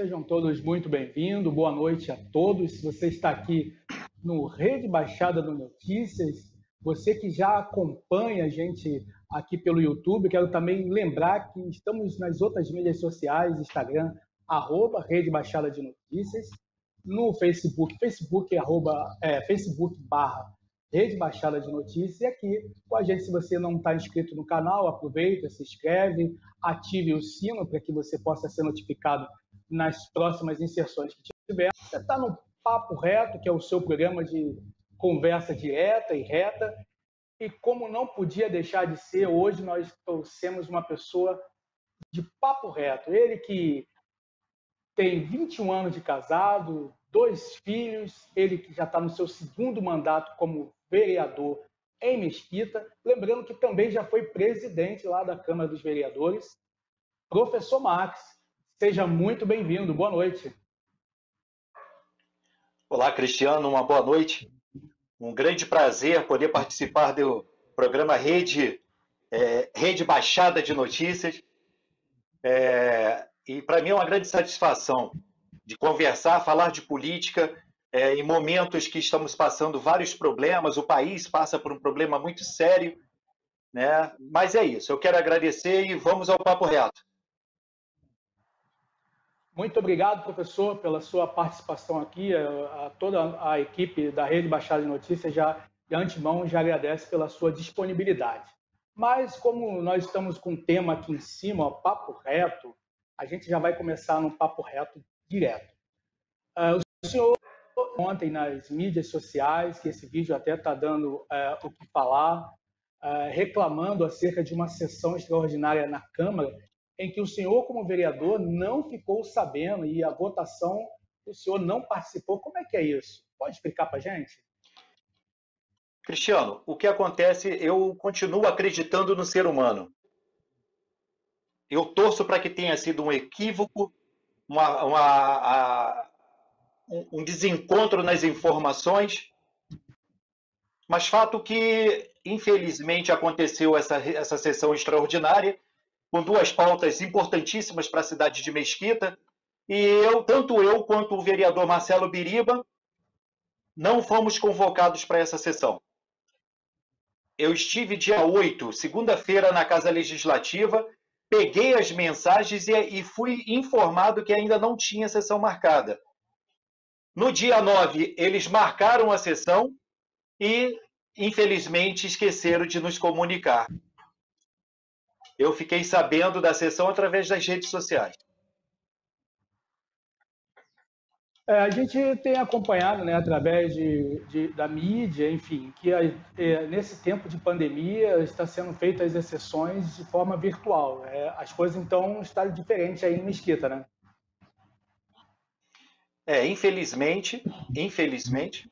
Sejam todos muito bem-vindos. Boa noite a todos. Se você está aqui no Rede Baixada do Notícias, você que já acompanha a gente aqui pelo YouTube, quero também lembrar que estamos nas outras mídias sociais, Instagram, arroba Rede Baixada de Notícias, no Facebook, Facebook, arroba, é, Facebook barra Rede Baixada de Notícias, e aqui com a gente, se você não está inscrito no canal, aproveita, se inscreve, ative o sino para que você possa ser notificado nas próximas inserções que tiver. Você está no Papo Reto, que é o seu programa de conversa direta e reta. E como não podia deixar de ser, hoje nós trouxemos uma pessoa de papo reto. Ele que tem 21 anos de casado, dois filhos, ele que já está no seu segundo mandato como vereador em Mesquita. Lembrando que também já foi presidente lá da Câmara dos Vereadores. Professor Max, seja muito bem-vindo. Boa noite. Olá, Cristiano, uma boa noite. Um grande prazer poder participar do programa Rede, é, Rede Baixada de Notícias. É, e para mim é uma grande satisfação de conversar, falar de política é, em momentos que estamos passando vários problemas, o país passa por um problema muito sério, né? Mas é isso, eu quero agradecer e vamos ao papo reto. Muito obrigado, professor, pela sua participação aqui. A, a toda a equipe da Rede Baixada de Notícias já de antemão já agradece pela sua disponibilidade. Mas como nós estamos com um tema aqui em cima, ó, papo reto, a gente já vai começar no papo reto direto. Uh, o senhor ontem nas mídias sociais, que esse vídeo até está dando uh, o que falar, uh, reclamando acerca de uma sessão extraordinária na Câmara em que o senhor, como vereador, não ficou sabendo e a votação o senhor não participou. Como é que é isso? Pode explicar para a gente? Cristiano, o que acontece, eu continuo acreditando no ser humano. Eu torço para que tenha sido um equívoco, uma, uma, um desencontro nas informações, mas fato que, infelizmente, aconteceu essa, essa sessão extraordinária com duas pautas importantíssimas para a cidade de Mesquita. E eu, tanto eu quanto o vereador Marcelo Biriba, não fomos convocados para essa sessão. Eu estive dia 8, segunda-feira, na Casa Legislativa, peguei as mensagens e, fui informado que ainda não tinha sessão marcada. No dia 9, eles marcaram a sessão e, infelizmente, esqueceram de nos comunicar eu fiquei sabendo da sessão através das redes sociais. É, a gente tem acompanhado, né, através de, de da mídia, enfim, que a, é, nesse tempo de pandemia está sendo feitas as sessões de forma virtual. É, as coisas então estão diferentes aí em Mesquita, né? É, infelizmente, infelizmente,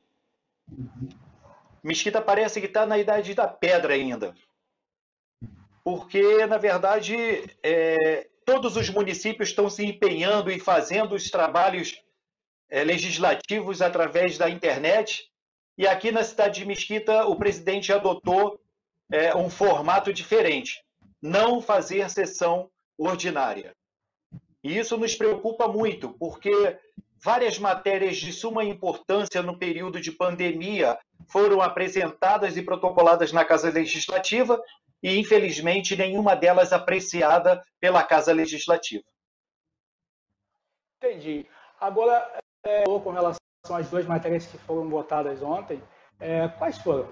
Mesquita parece que está na idade da pedra ainda porque, na verdade, é, todos os municípios estão se empenhando e fazendo os trabalhos é, legislativos através da internet. E aqui na cidade de Mesquita, o presidente adotou é, um formato diferente: não fazer sessão ordinária. E isso nos preocupa muito, porque várias matérias de suma importância no período de pandemia foram apresentadas e protocoladas na Casa Legislativa e, infelizmente, nenhuma delas apreciada pela Casa Legislativa. Entendi. Agora, é, com relação às duas matérias que foram votadas ontem, é, quais foram?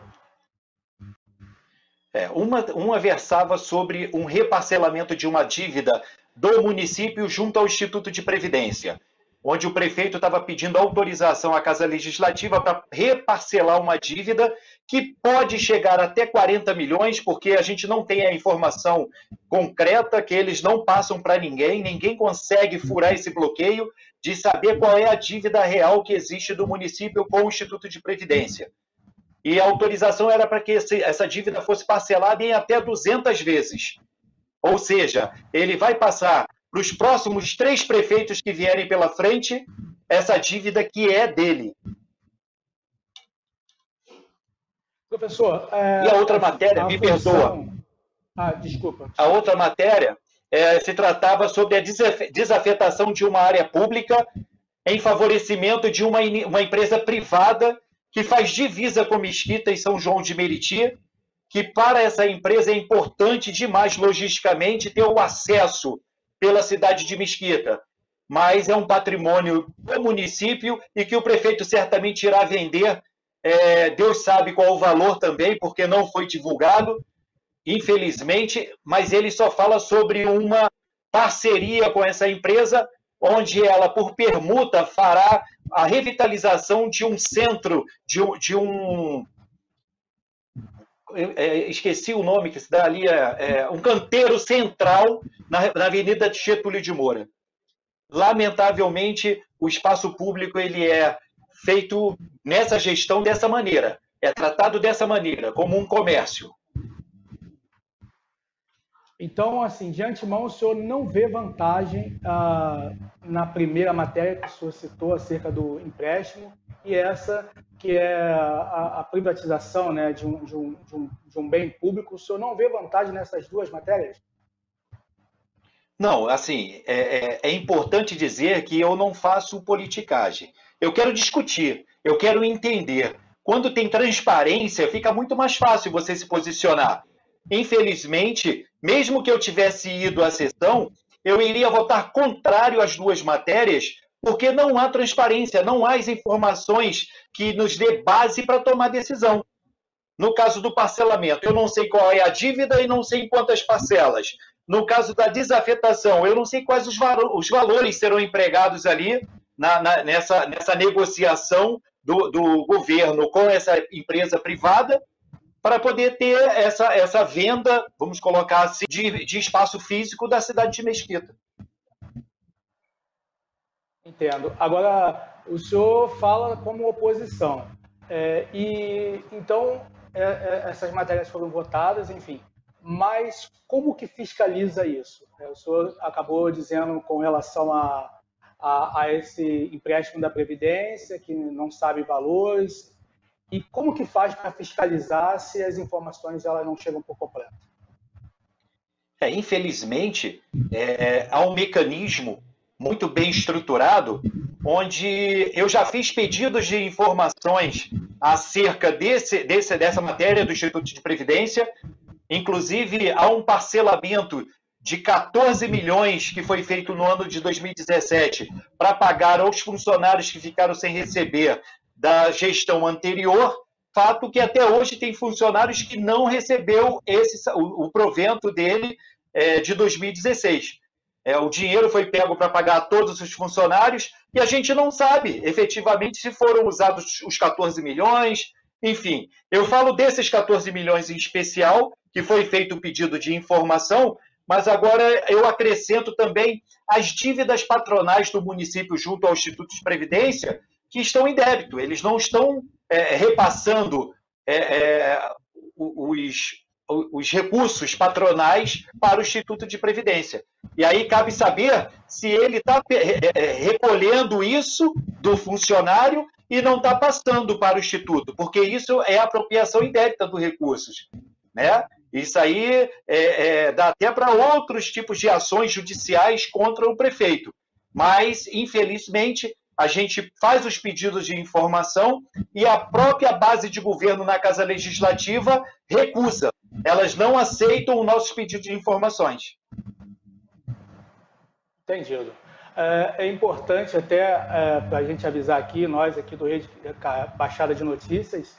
É, uma, uma versava sobre um reparcelamento de uma dívida do município junto ao Instituto de Previdência onde o prefeito estava pedindo autorização à Casa Legislativa para reparcelar uma dívida que pode chegar até 40 milhões, porque a gente não tem a informação concreta, que eles não passam para ninguém, ninguém consegue furar esse bloqueio de saber qual é a dívida real que existe do município com o Instituto de Previdência. E a autorização era para que essa dívida fosse parcelada em até 200 vezes. Ou seja, ele vai passar para os próximos três prefeitos que vierem pela frente essa dívida que é dele. Professor, é, e a outra matéria, a me função... perdoa. Ah, desculpa. A outra matéria é, se tratava sobre a desafetação de uma área pública em favorecimento de uma, uma empresa privada que faz divisa com Mesquita e São João de Meriti, que para essa empresa é importante demais logisticamente ter o acesso pela cidade de Mesquita, mas é um patrimônio do município e que o prefeito certamente irá vender. É, Deus sabe qual o valor também, porque não foi divulgado, infelizmente, mas ele só fala sobre uma parceria com essa empresa, onde ela, por permuta, fará a revitalização de um centro, de. De um esqueci o nome que se dá ali, é, é, um canteiro central na, na Avenida Getúlio de Moura. Lamentavelmente, o espaço público ele é feito nessa gestão dessa maneira, é tratado dessa maneira, como um comércio. Então, assim, de antemão, o senhor não vê vantagem ah, na primeira matéria que o senhor citou acerca do empréstimo e essa que é a, a privatização né, de, um, de, um, de, um, de um bem público. O senhor não vê vantagem nessas duas matérias? Não, assim, é, é, é, importante dizer que eu não faço politicagem. Eu quero discutir, eu quero entender. Quando tem transparência, fica muito mais fácil você se posicionar. Infelizmente, mesmo que eu tivesse ido à sessão, eu iria votar contrário às duas matérias, porque não há transparência, não há as informações que nos dê base para tomar decisão. No caso do parcelamento, eu não sei qual é a dívida e não sei em quantas parcelas. No caso da desafetação, eu não sei quais os, os valores serão empregados ali na, na, nessa, nessa negociação do, do governo com essa empresa privada para poder ter essa, essa venda, vamos colocar assim, de, de espaço físico da cidade de Mesquita. Entendo. Agora, o senhor fala como oposição. É, e então é, é, essas matérias foram votadas, enfim. Mas como que fiscaliza isso? É, o senhor acabou dizendo com relação a, a, a esse empréstimo da Previdência, que não sabe valores, e como que faz para fiscalizar se as informações elas não chegam por completo? É, infelizmente, é, há um mecanismo muito bem estruturado, onde eu já fiz pedidos de informações acerca desse, desse, dessa matéria do Instituto de Previdência. Inclusive, há um parcelamento de 14 milhões que foi feito no ano de 2017 para pagar aos funcionários que ficaram sem receber da gestão anterior, fato que até hoje tem funcionários que não recebeu esse, o, o provento dele é, de 2016. É, o dinheiro foi pego para pagar todos os funcionários e a gente não sabe efetivamente se foram usados os 14 milhões. Enfim, eu falo desses 14 milhões em especial, que foi feito o pedido de informação, mas agora eu acrescento também as dívidas patronais do município junto ao Instituto de Previdência, que estão em débito, eles não estão é, repassando é, é, os, os recursos patronais para o Instituto de Previdência. E aí cabe saber se ele está é, é, recolhendo isso do funcionário e não está passando para o Instituto, porque isso é apropriação indébita dos recursos. Né? Isso aí é, é, dá até para outros tipos de ações judiciais contra o prefeito. Mas, infelizmente, a gente faz os pedidos de informação e a própria base de governo na Casa Legislativa recusa. Elas não aceitam o nosso pedido de informações. Entendido. É, é importante até é, para a gente avisar aqui, nós aqui do Rede Baixada de Notícias,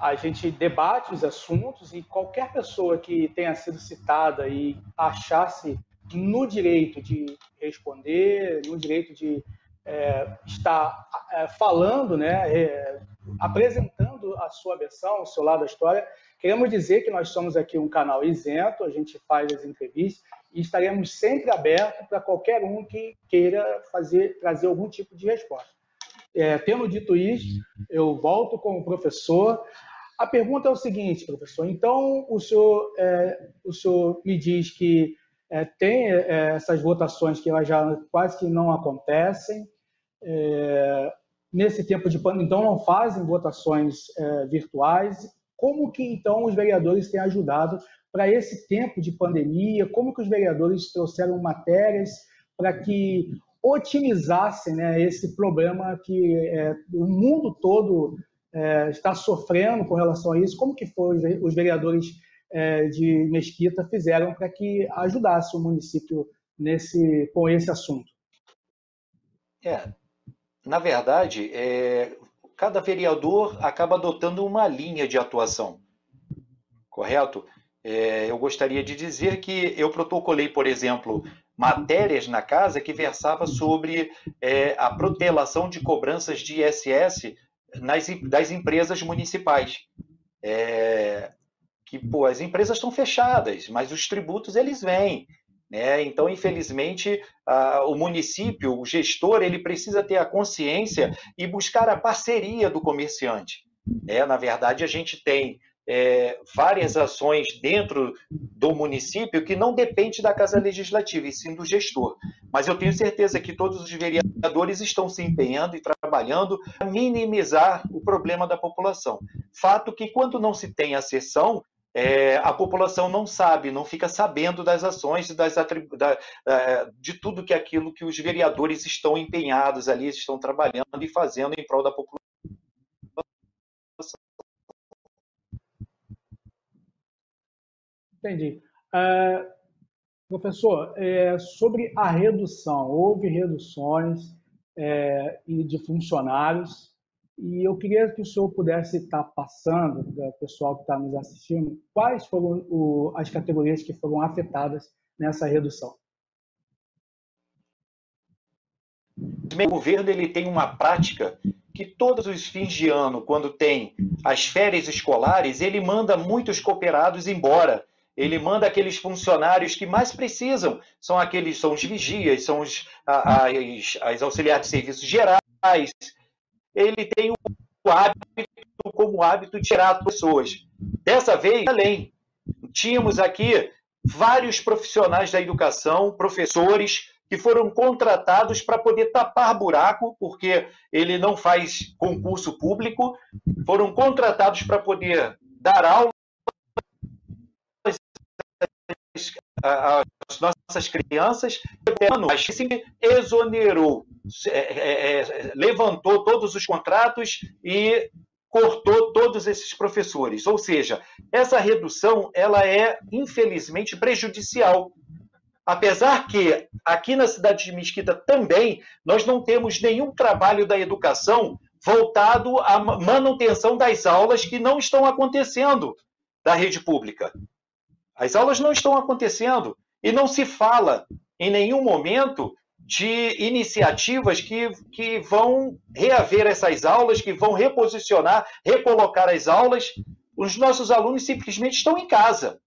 a gente debate os assuntos e qualquer pessoa que tenha sido citada e achasse no direito de responder, no direito de é, está é, falando, né, é, apresentando a sua versão, o seu lado da história. Queremos dizer que nós somos aqui um canal isento, a gente faz as entrevistas e estaremos sempre abertos para qualquer um que queira fazer, trazer algum tipo de resposta. É, tendo dito isso, eu volto com o professor. A pergunta é o seguinte, professor. Então, o senhor, é, o senhor me diz que é, tem é, essas votações que já quase que não acontecem, é, nesse tempo de pandemia, então não fazem votações é, virtuais. Como que então os vereadores têm ajudado para esse tempo de pandemia? Como que os vereadores trouxeram matérias para que otimizassem né, esse problema que é, o mundo todo é, está sofrendo com relação a isso? Como que foi os vereadores é, de Mesquita fizeram para que ajudasse o município nesse com esse assunto? É, na verdade, é, cada vereador acaba adotando uma linha de atuação, correto? É, eu gostaria de dizer que eu protocolei, por exemplo, matérias na casa que versava sobre é, a protelação de cobranças de ISS nas, das empresas municipais. É, que pô, as empresas estão fechadas, mas os tributos eles vêm. Né? Então, infelizmente, o município, o gestor, ele precisa ter a consciência e buscar a parceria do comerciante. É, na verdade, a gente tem é, várias ações dentro do município que não depende da Casa Legislativa, e sim do gestor. Mas eu tenho certeza que todos os vereadores estão se empenhando e trabalhando para minimizar o problema da população. Fato que, quando não se tem a sessão, é, a população não sabe, não fica sabendo das ações das da, de tudo que aquilo que os vereadores estão empenhados ali, estão trabalhando e fazendo em prol da população. Entendi. Uh, professor, é, sobre a redução, houve reduções é, de funcionários e eu queria que o senhor pudesse estar passando, para o pessoal que está nos assistindo, quais foram o, as categorias que foram afetadas nessa redução. O governo ele tem uma prática que todos os fins de ano, quando tem as férias escolares, ele manda muitos cooperados embora. Ele manda aqueles funcionários que mais precisam, são aqueles, são os vigias, são os, as, as auxiliares de serviços gerais, ele tem o hábito, como hábito, de tirar pessoas. Dessa vez, além, tínhamos aqui vários profissionais da educação, professores, que foram contratados para poder tapar buraco, porque ele não faz concurso público, foram contratados para poder dar aula às nossas crianças, mas exonerou é, é, é, levantou todos os contratos e cortou todos esses professores. Ou seja, essa redução ela é infelizmente prejudicial. Apesar que aqui na cidade de Mesquita também nós não temos nenhum trabalho da educação voltado à manutenção das aulas que não estão acontecendo da rede pública. As aulas não estão acontecendo e não se fala em nenhum momento de iniciativas que, que vão reaver essas aulas, que vão reposicionar, recolocar as aulas. Os nossos alunos simplesmente estão em casa.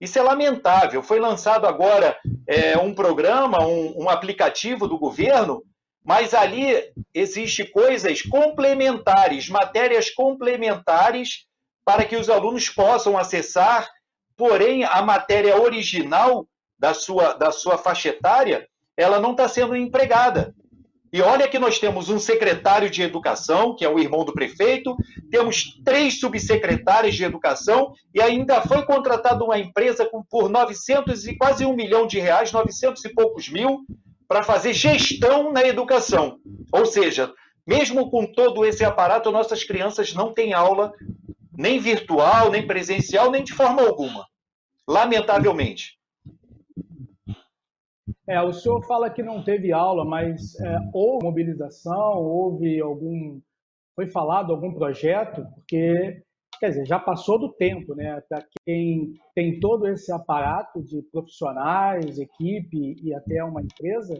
Isso é lamentável. Foi lançado agora é, um programa, um, um aplicativo do governo, mas ali existe coisas complementares, matérias complementares para que os alunos possam acessar, porém a matéria original da sua, da sua faixa etária ela não está sendo empregada. E olha que nós temos um secretário de educação, que é o irmão do prefeito, temos três subsecretários de educação e ainda foi contratada uma empresa com, por 900 e quase um milhão de reais, 900 e poucos mil, para fazer gestão na educação. Ou seja, mesmo com todo esse aparato, nossas crianças não têm aula nem virtual, nem presencial, nem de forma alguma. Lamentavelmente. É, o senhor fala que não teve aula, mas é, houve mobilização, houve algum. Foi falado algum projeto, porque, quer dizer, já passou do tempo, né? Para quem tem todo esse aparato de profissionais, equipe e até uma empresa,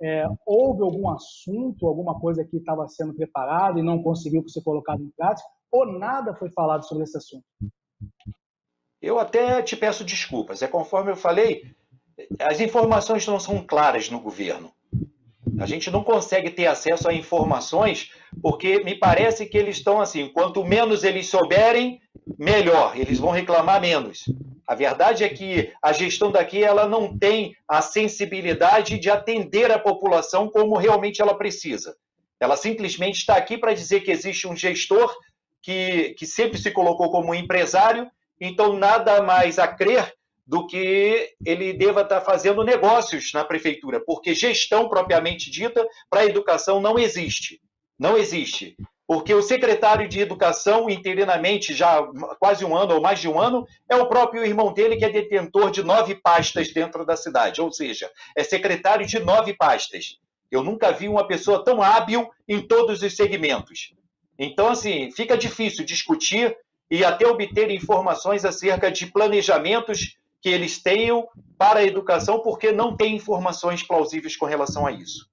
é, houve algum assunto, alguma coisa que estava sendo preparado e não conseguiu ser colocado em prática, ou nada foi falado sobre esse assunto? Eu até te peço desculpas. É conforme eu falei, as informações não são claras no governo. A gente não consegue ter acesso a informações porque me parece que eles estão assim, quanto menos eles souberem, melhor, eles vão reclamar menos. A verdade é que a gestão daqui ela não tem a sensibilidade de atender a população como realmente ela precisa. Ela simplesmente está aqui para dizer que existe um gestor que, que sempre se colocou como empresário então nada mais a crer do que ele deva estar fazendo negócios na prefeitura, porque gestão propriamente dita para a educação não existe. Não existe. Porque o secretário de Educação, interinamente, já quase um ano ou mais de um ano, é o próprio irmão dele que é detentor de nove pastas dentro da cidade, ou seja, é secretário de nove pastas. Eu nunca vi uma pessoa tão hábil em todos os segmentos. Então, assim, fica difícil discutir e até obter informações acerca de planejamentos que eles tenham para a educação, porque não tem informações plausíveis com relação a isso.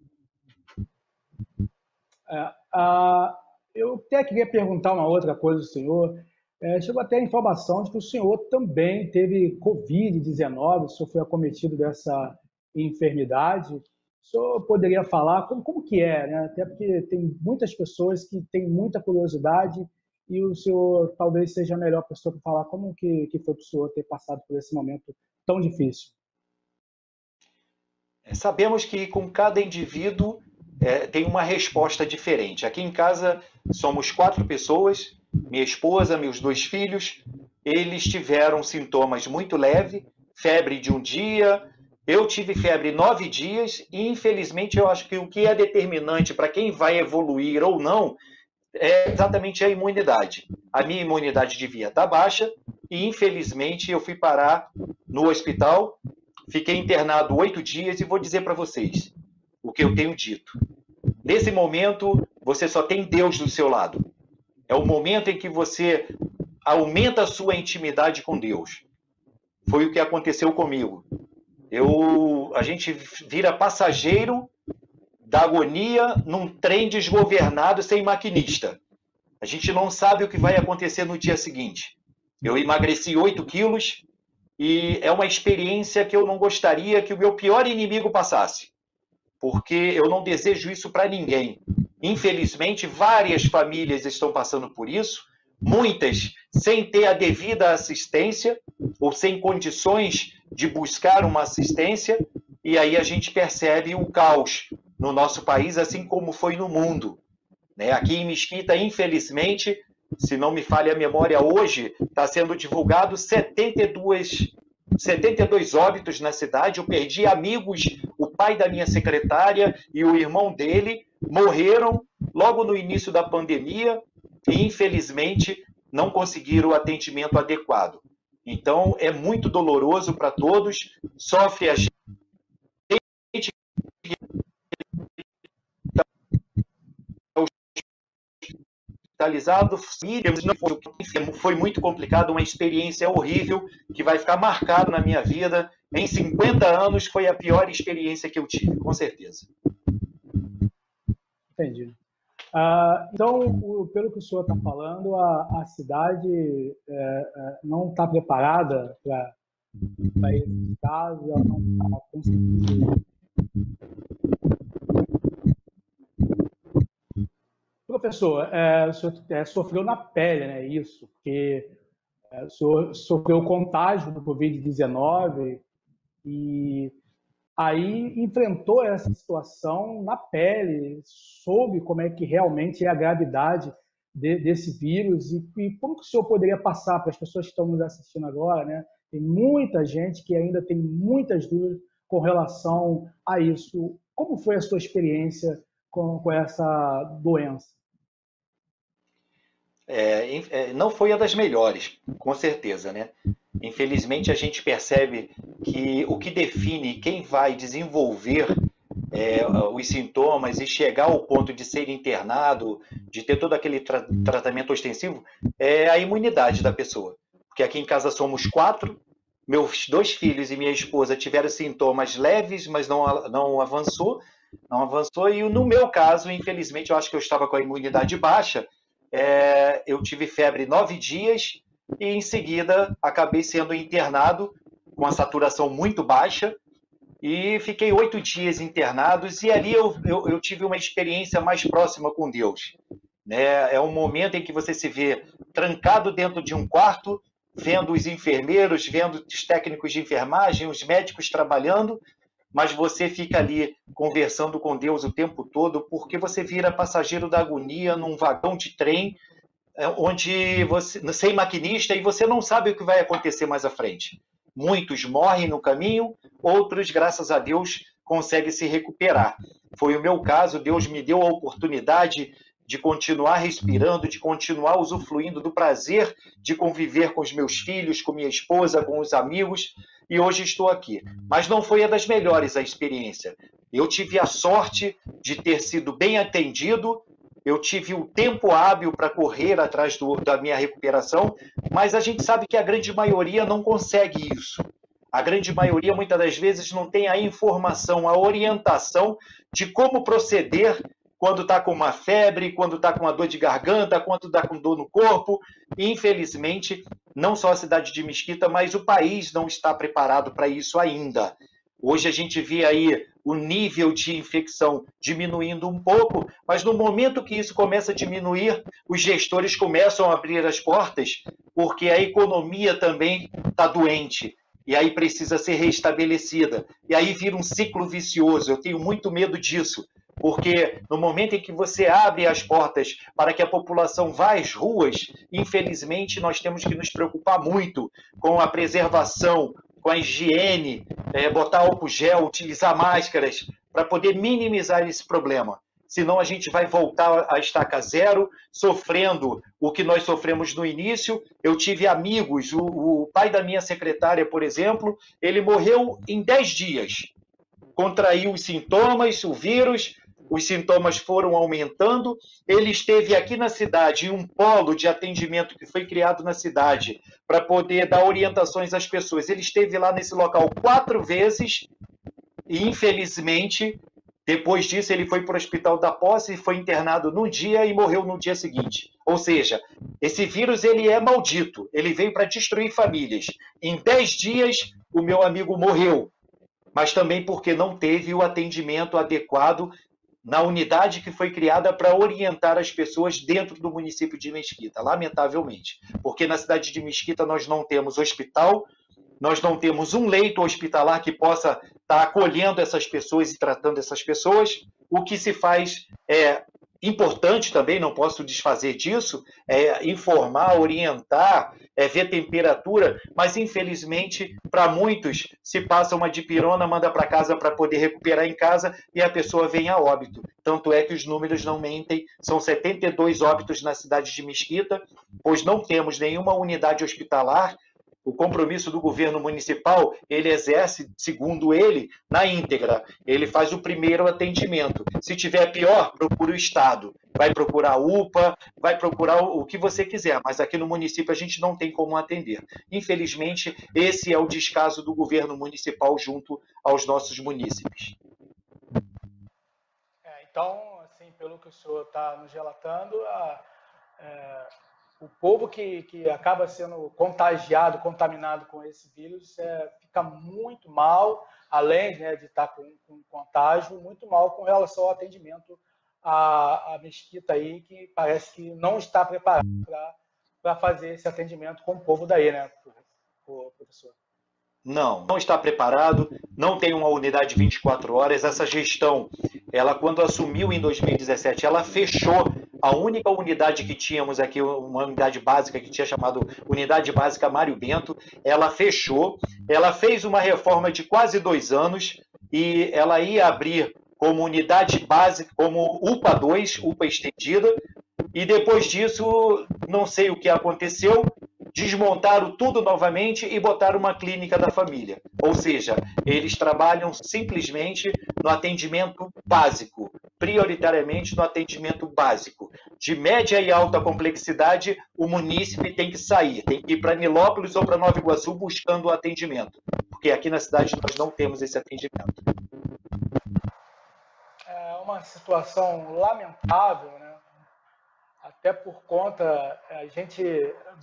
É, a, eu até queria perguntar uma outra coisa ao senhor. É, chegou até a informação de que o senhor também teve Covid-19, o senhor foi acometido dessa enfermidade. O senhor poderia falar como, como que é, né? Até porque tem muitas pessoas que têm muita curiosidade e o senhor talvez seja a melhor pessoa para falar como que, que foi para o senhor ter passado por esse momento tão difícil. É, sabemos que com cada indivíduo é, tem uma resposta diferente. Aqui em casa somos quatro pessoas, minha esposa, meus dois filhos. Eles tiveram sintomas muito leves, febre de um dia. Eu tive febre nove dias e, infelizmente, eu acho que o que é determinante para quem vai evoluir ou não é exatamente a imunidade. A minha imunidade devia estar baixa e, infelizmente, eu fui parar no hospital, fiquei internado oito dias e vou dizer para vocês o que eu tenho dito. Nesse momento, você só tem Deus do seu lado. É o momento em que você aumenta a sua intimidade com Deus. Foi o que aconteceu comigo. Eu, a gente vira passageiro da agonia num trem desgovernado sem maquinista. A gente não sabe o que vai acontecer no dia seguinte. Eu emagreci 8 quilos e é uma experiência que eu não gostaria que o meu pior inimigo passasse, porque eu não desejo isso para ninguém. Infelizmente, várias famílias estão passando por isso, muitas sem ter a devida assistência ou sem condições de buscar uma assistência, e aí a gente percebe o caos no nosso país, assim como foi no mundo. Né? Aqui em Mesquita, infelizmente, se não me falha a memória, hoje está sendo divulgado 72, 72 óbitos na cidade. Eu perdi amigos, o pai da minha secretária e o irmão dele morreram logo no início da pandemia e, infelizmente, não conseguiram o atendimento adequado. Então, é muito doloroso para todos, sofre a gente hospitalizado, foi muito complicado, uma experiência horrível que vai ficar marcado na minha vida. Em 50 anos foi a pior experiência que eu tive, com certeza. Entendi. Uh, então, o, pelo que o senhor está falando, a, a cidade é, é, não está preparada para esse caso, ela não está conseguindo Professor, é, o senhor é, sofreu na pele né, isso, porque é, o senhor sofreu contágio do Covid-19 e aí enfrentou essa situação na pele, soube como é que realmente é a gravidade de, desse vírus e, e, como que o senhor poderia passar para as pessoas que estão nos assistindo agora, né? Tem muita gente que ainda tem muitas dúvidas com relação a isso. Como foi a sua experiência com, com essa doença? É, é, não foi a das melhores, com certeza, né? Infelizmente, a gente percebe que o que define quem vai desenvolver é, os sintomas e chegar ao ponto de ser internado, de ter todo aquele tra tratamento ostensivo, é a imunidade da pessoa. Porque aqui em casa somos quatro, meus dois filhos e minha esposa tiveram sintomas leves, mas não, não avançou, não avançou, e no meu caso, infelizmente, eu acho que eu estava com a imunidade baixa, é, eu tive febre nove dias e em seguida acabei sendo internado com a saturação muito baixa e fiquei oito dias internados e ali eu, eu, eu, tive uma experiência mais próxima com Deus. Né? É um momento em que você se vê trancado dentro de um quarto, vendo os enfermeiros, vendo os técnicos de enfermagem, os médicos trabalhando, mas você fica ali conversando com Deus o tempo todo, porque você vira passageiro da agonia num vagão de trem, onde você sem maquinista e você não sabe o que vai acontecer mais à frente. Muitos morrem no caminho, outros, graças a Deus, conseguem se recuperar. Foi o meu caso, Deus me deu a oportunidade de continuar respirando, de continuar usufruindo do prazer de conviver com os meus filhos, com minha esposa, com os amigos, e hoje estou aqui. Mas não foi a das melhores a experiência. Eu tive a sorte de ter sido bem atendido, eu tive o tempo hábil para correr atrás do, da minha recuperação, mas a gente sabe que a grande maioria não consegue isso. A grande maioria, muitas das vezes, não tem a informação, a orientação de como proceder quando está com uma febre, quando está com uma dor de garganta, quando está com dor no corpo. Infelizmente, não só a cidade de Mesquita, mas o país não está preparado para isso ainda. Hoje a gente vê aí o nível de infecção diminuindo um pouco, mas no momento que isso começa a diminuir, os gestores começam a abrir as portas, porque a economia também está doente. E aí precisa ser restabelecida. E aí vira um ciclo vicioso. Eu tenho muito medo disso porque no momento em que você abre as portas para que a população vá às ruas, infelizmente nós temos que nos preocupar muito com a preservação, com a higiene, é, botar álcool gel, utilizar máscaras, para poder minimizar esse problema. Senão a gente vai voltar à estaca zero, sofrendo o que nós sofremos no início. Eu tive amigos, o, o pai da minha secretária, por exemplo, ele morreu em 10 dias. Contraiu os sintomas, o vírus, os sintomas foram aumentando. Ele esteve aqui na cidade, em um polo de atendimento que foi criado na cidade, para poder dar orientações às pessoas. Ele esteve lá nesse local quatro vezes e, infelizmente, depois disso, ele foi para o Hospital da Posse, foi internado num dia e morreu no dia seguinte. Ou seja, esse vírus ele é maldito, ele veio para destruir famílias. Em dez dias, o meu amigo morreu, mas também porque não teve o atendimento adequado na unidade que foi criada para orientar as pessoas dentro do município de Mesquita, lamentavelmente. Porque na cidade de Mesquita nós não temos hospital, nós não temos um leito hospitalar que possa estar tá acolhendo essas pessoas e tratando essas pessoas. O que se faz é importante também, não posso desfazer disso, é informar, orientar, é ver temperatura, mas infelizmente, para muitos, se passa uma dipirona, manda para casa para poder recuperar em casa e a pessoa vem a óbito. Tanto é que os números não mentem, são 72 óbitos na cidade de Mesquita, pois não temos nenhuma unidade hospitalar o compromisso do governo municipal, ele exerce, segundo ele, na íntegra. Ele faz o primeiro atendimento. Se tiver pior, procura o Estado. Vai procurar a UPA, vai procurar o que você quiser, mas aqui no município a gente não tem como atender. Infelizmente, esse é o descaso do governo municipal junto aos nossos munícipes. É, então, assim, pelo que o senhor está nos relatando, a, é o povo que, que acaba sendo contagiado, contaminado com esse vírus, é, fica muito mal, além né, de estar com, com contágio, muito mal com relação ao atendimento à, à mesquita aí, que parece que não está preparado para fazer esse atendimento com o povo daí, né, professor? Não, não está preparado, não tem uma unidade 24 horas. Essa gestão, ela quando assumiu em 2017, ela fechou a única unidade que tínhamos aqui, uma unidade básica que tinha chamado Unidade Básica Mário Bento, ela fechou. Ela fez uma reforma de quase dois anos e ela ia abrir como unidade básica, como UPA 2, UPA estendida, e depois disso, não sei o que aconteceu, desmontaram tudo novamente e botaram uma clínica da família. Ou seja, eles trabalham simplesmente no atendimento básico, prioritariamente no atendimento básico. De média e alta complexidade, o munícipe tem que sair, tem que ir para Nilópolis ou para Nova Iguaçu buscando o atendimento, porque aqui na cidade nós não temos esse atendimento. É uma situação lamentável, né? até por conta, a gente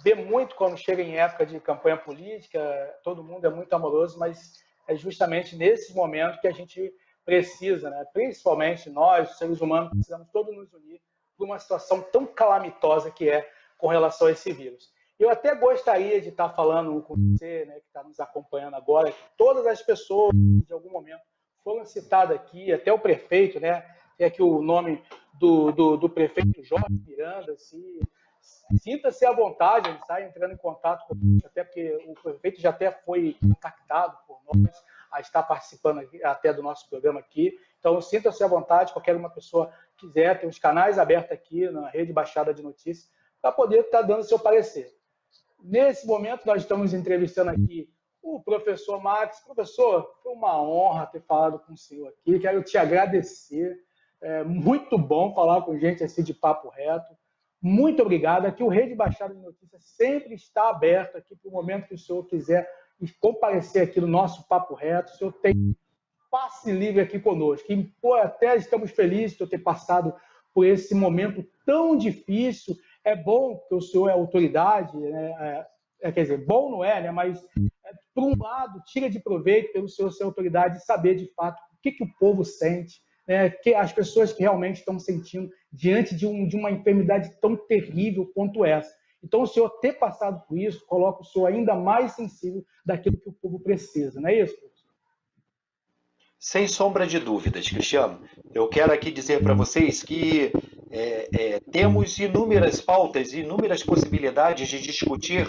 vê muito quando chega em época de campanha política, todo mundo é muito amoroso, mas é justamente nesse momento que a gente precisa, né? principalmente nós, seres humanos, precisamos todos nos unir por uma situação tão calamitosa que é com relação a esse vírus. Eu até gostaria de estar falando com você, né, que está nos acompanhando agora, que todas as pessoas de algum momento foram citadas aqui, até o prefeito, né, tem aqui o nome do, do, do prefeito Jorge Miranda, se, sinta-se à vontade, ele está entrando em contato com até porque o prefeito já até foi contactado por nós a estar participando aqui, até do nosso programa aqui. Então, sinta-se à vontade, qualquer uma pessoa quiser, tem os canais abertos aqui na Rede Baixada de Notícias, para poder estar dando seu parecer. Nesse momento, nós estamos entrevistando aqui o professor Max. Professor, foi uma honra ter falado com o senhor aqui, quero te agradecer. É muito bom falar com gente assim de papo reto. Muito obrigado. Aqui o Rede Baixada de Notícias sempre está aberto aqui para o momento que o senhor quiser comparecer aqui no nosso Papo Reto. O senhor tem passe livre aqui conosco. E, pô, até estamos felizes de eu ter passado por esse momento tão difícil. É bom que o senhor é autoridade, né? é, é, quer dizer, bom não é, né? mas, é, por um lado, tira de proveito pelo senhor ser autoridade e saber de fato o que, que o povo sente, né? que as pessoas que realmente estão sentindo diante de, um, de uma enfermidade tão terrível quanto essa. Então, o senhor ter passado por isso coloca o senhor ainda mais sensível daquilo que o povo precisa, não é isso, professor? Sem sombra de dúvidas, Cristiano. Eu quero aqui dizer para vocês que é, é, temos inúmeras pautas, inúmeras possibilidades de discutir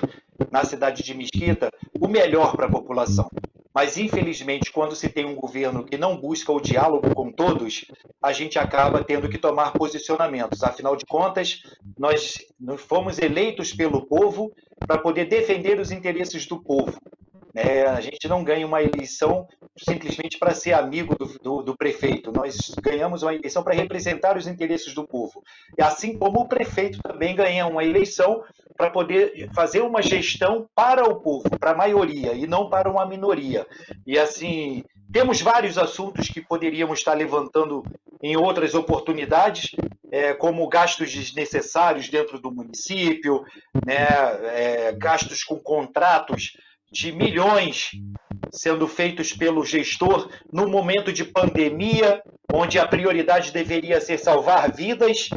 na cidade de Mesquita o melhor para a população. Mas, infelizmente, quando se tem um governo que não busca o diálogo com todos, a gente acaba tendo que tomar posicionamentos. Afinal de contas, nós fomos eleitos pelo povo para poder defender os interesses do povo. É, a gente não ganha uma eleição simplesmente para ser amigo do, do, do, prefeito. Nós ganhamos uma eleição para representar os interesses do povo. E assim como o prefeito também ganha uma eleição para poder fazer uma gestão para o povo, para a maioria, e não para uma minoria. E assim, temos vários assuntos que poderíamos estar levantando em outras oportunidades, é, como gastos desnecessários dentro do município, né, é, gastos com contratos de milhões sendo feitos pelo gestor no momento de pandemia, onde a prioridade deveria ser salvar vidas.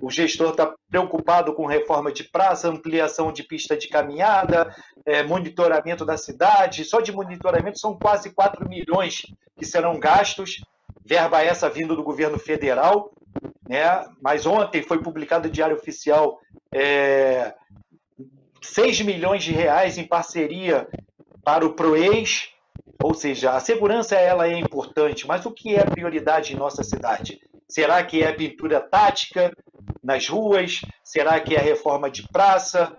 O gestor está preocupado com reforma de praça, ampliação de pista de caminhada, é, monitoramento da cidade. Só de monitoramento são quase 4 milhões que serão gastos, verba essa vindo do governo federal. Né? Mas ontem foi publicado no Diário Oficial é, 6 milhões de reais em parceria para o PROEX, ou seja, a segurança ela é importante, mas o que é prioridade em nossa cidade? Será que é a pintura tática nas ruas? Será que é a reforma de praça?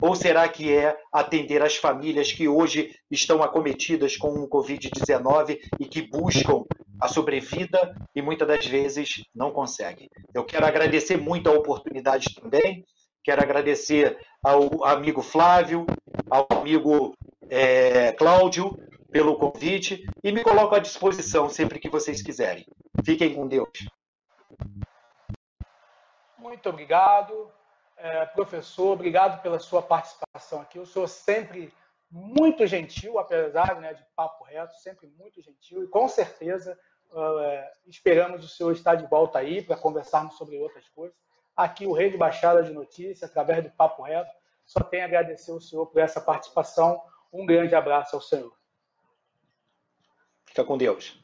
Ou será que é atender as famílias que hoje estão acometidas com o Covid-19 e que buscam a sobrevida e muitas das vezes não conseguem? Eu quero agradecer muito a oportunidade também Quero agradecer ao amigo Flávio, ao amigo é, Cláudio pelo convite e me coloco à disposição sempre que vocês quiserem. Fiquem com Deus. Muito obrigado, é, professor. Obrigado pela sua participação aqui. Eu sou sempre muito gentil, apesar né, de papo reto, sempre muito gentil e com certeza é, esperamos o senhor estar de volta aí para conversarmos sobre outras coisas aqui o Rede Baixada de Notícias, através do Papo Reto. Só tenho a agradecer ao senhor por essa participação. Um grande abraço ao senhor. Fica com Deus.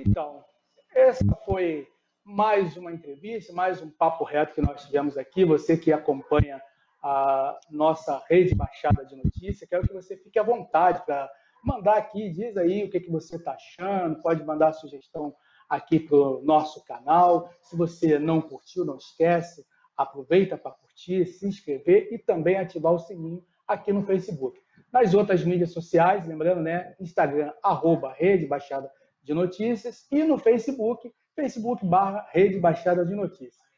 Então, essa foi mais uma entrevista, mais um papo reto que nós tivemos aqui. Você que acompanha a nossa rede baixada de notícias, quero que você fique à vontade para mandar aqui, diz aí o que, que você está achando, pode mandar sugestão aqui para o nosso canal. Se você não curtiu, não esquece, aproveita para curtir, se inscrever e também ativar o sininho aqui no Facebook. Nas outras mídias sociais, lembrando, né, Instagram, arroba Rede Baixada de Notícias e no Facebook, Facebook barra Rede Baixada de Notícias.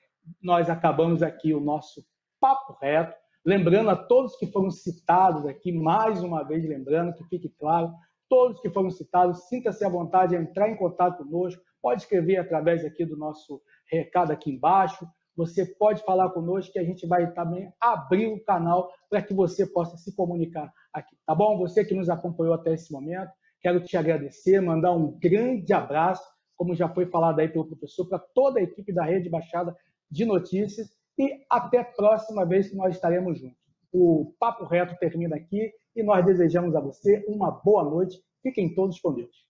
Nós acabamos aqui o nosso papo reto, lembrando a todos que foram citados aqui, mais uma vez lembrando, que fique claro, todos que foram citados, sinta-se à vontade de entrar em contato conosco, pode escrever através aqui do nosso recado aqui embaixo. Você pode falar conosco que a gente vai também abrir o canal para que você possa se comunicar aqui, tá bom? Você que nos acompanhou até esse momento, quero te agradecer, mandar um grande abraço, como já foi falado aí pelo professor, para toda a equipe da Rede Baixada de Notícias e até a próxima vez que nós estaremos juntos. O Papo Reto termina aqui e nós desejamos a você uma boa noite. Fiquem todos com Deus.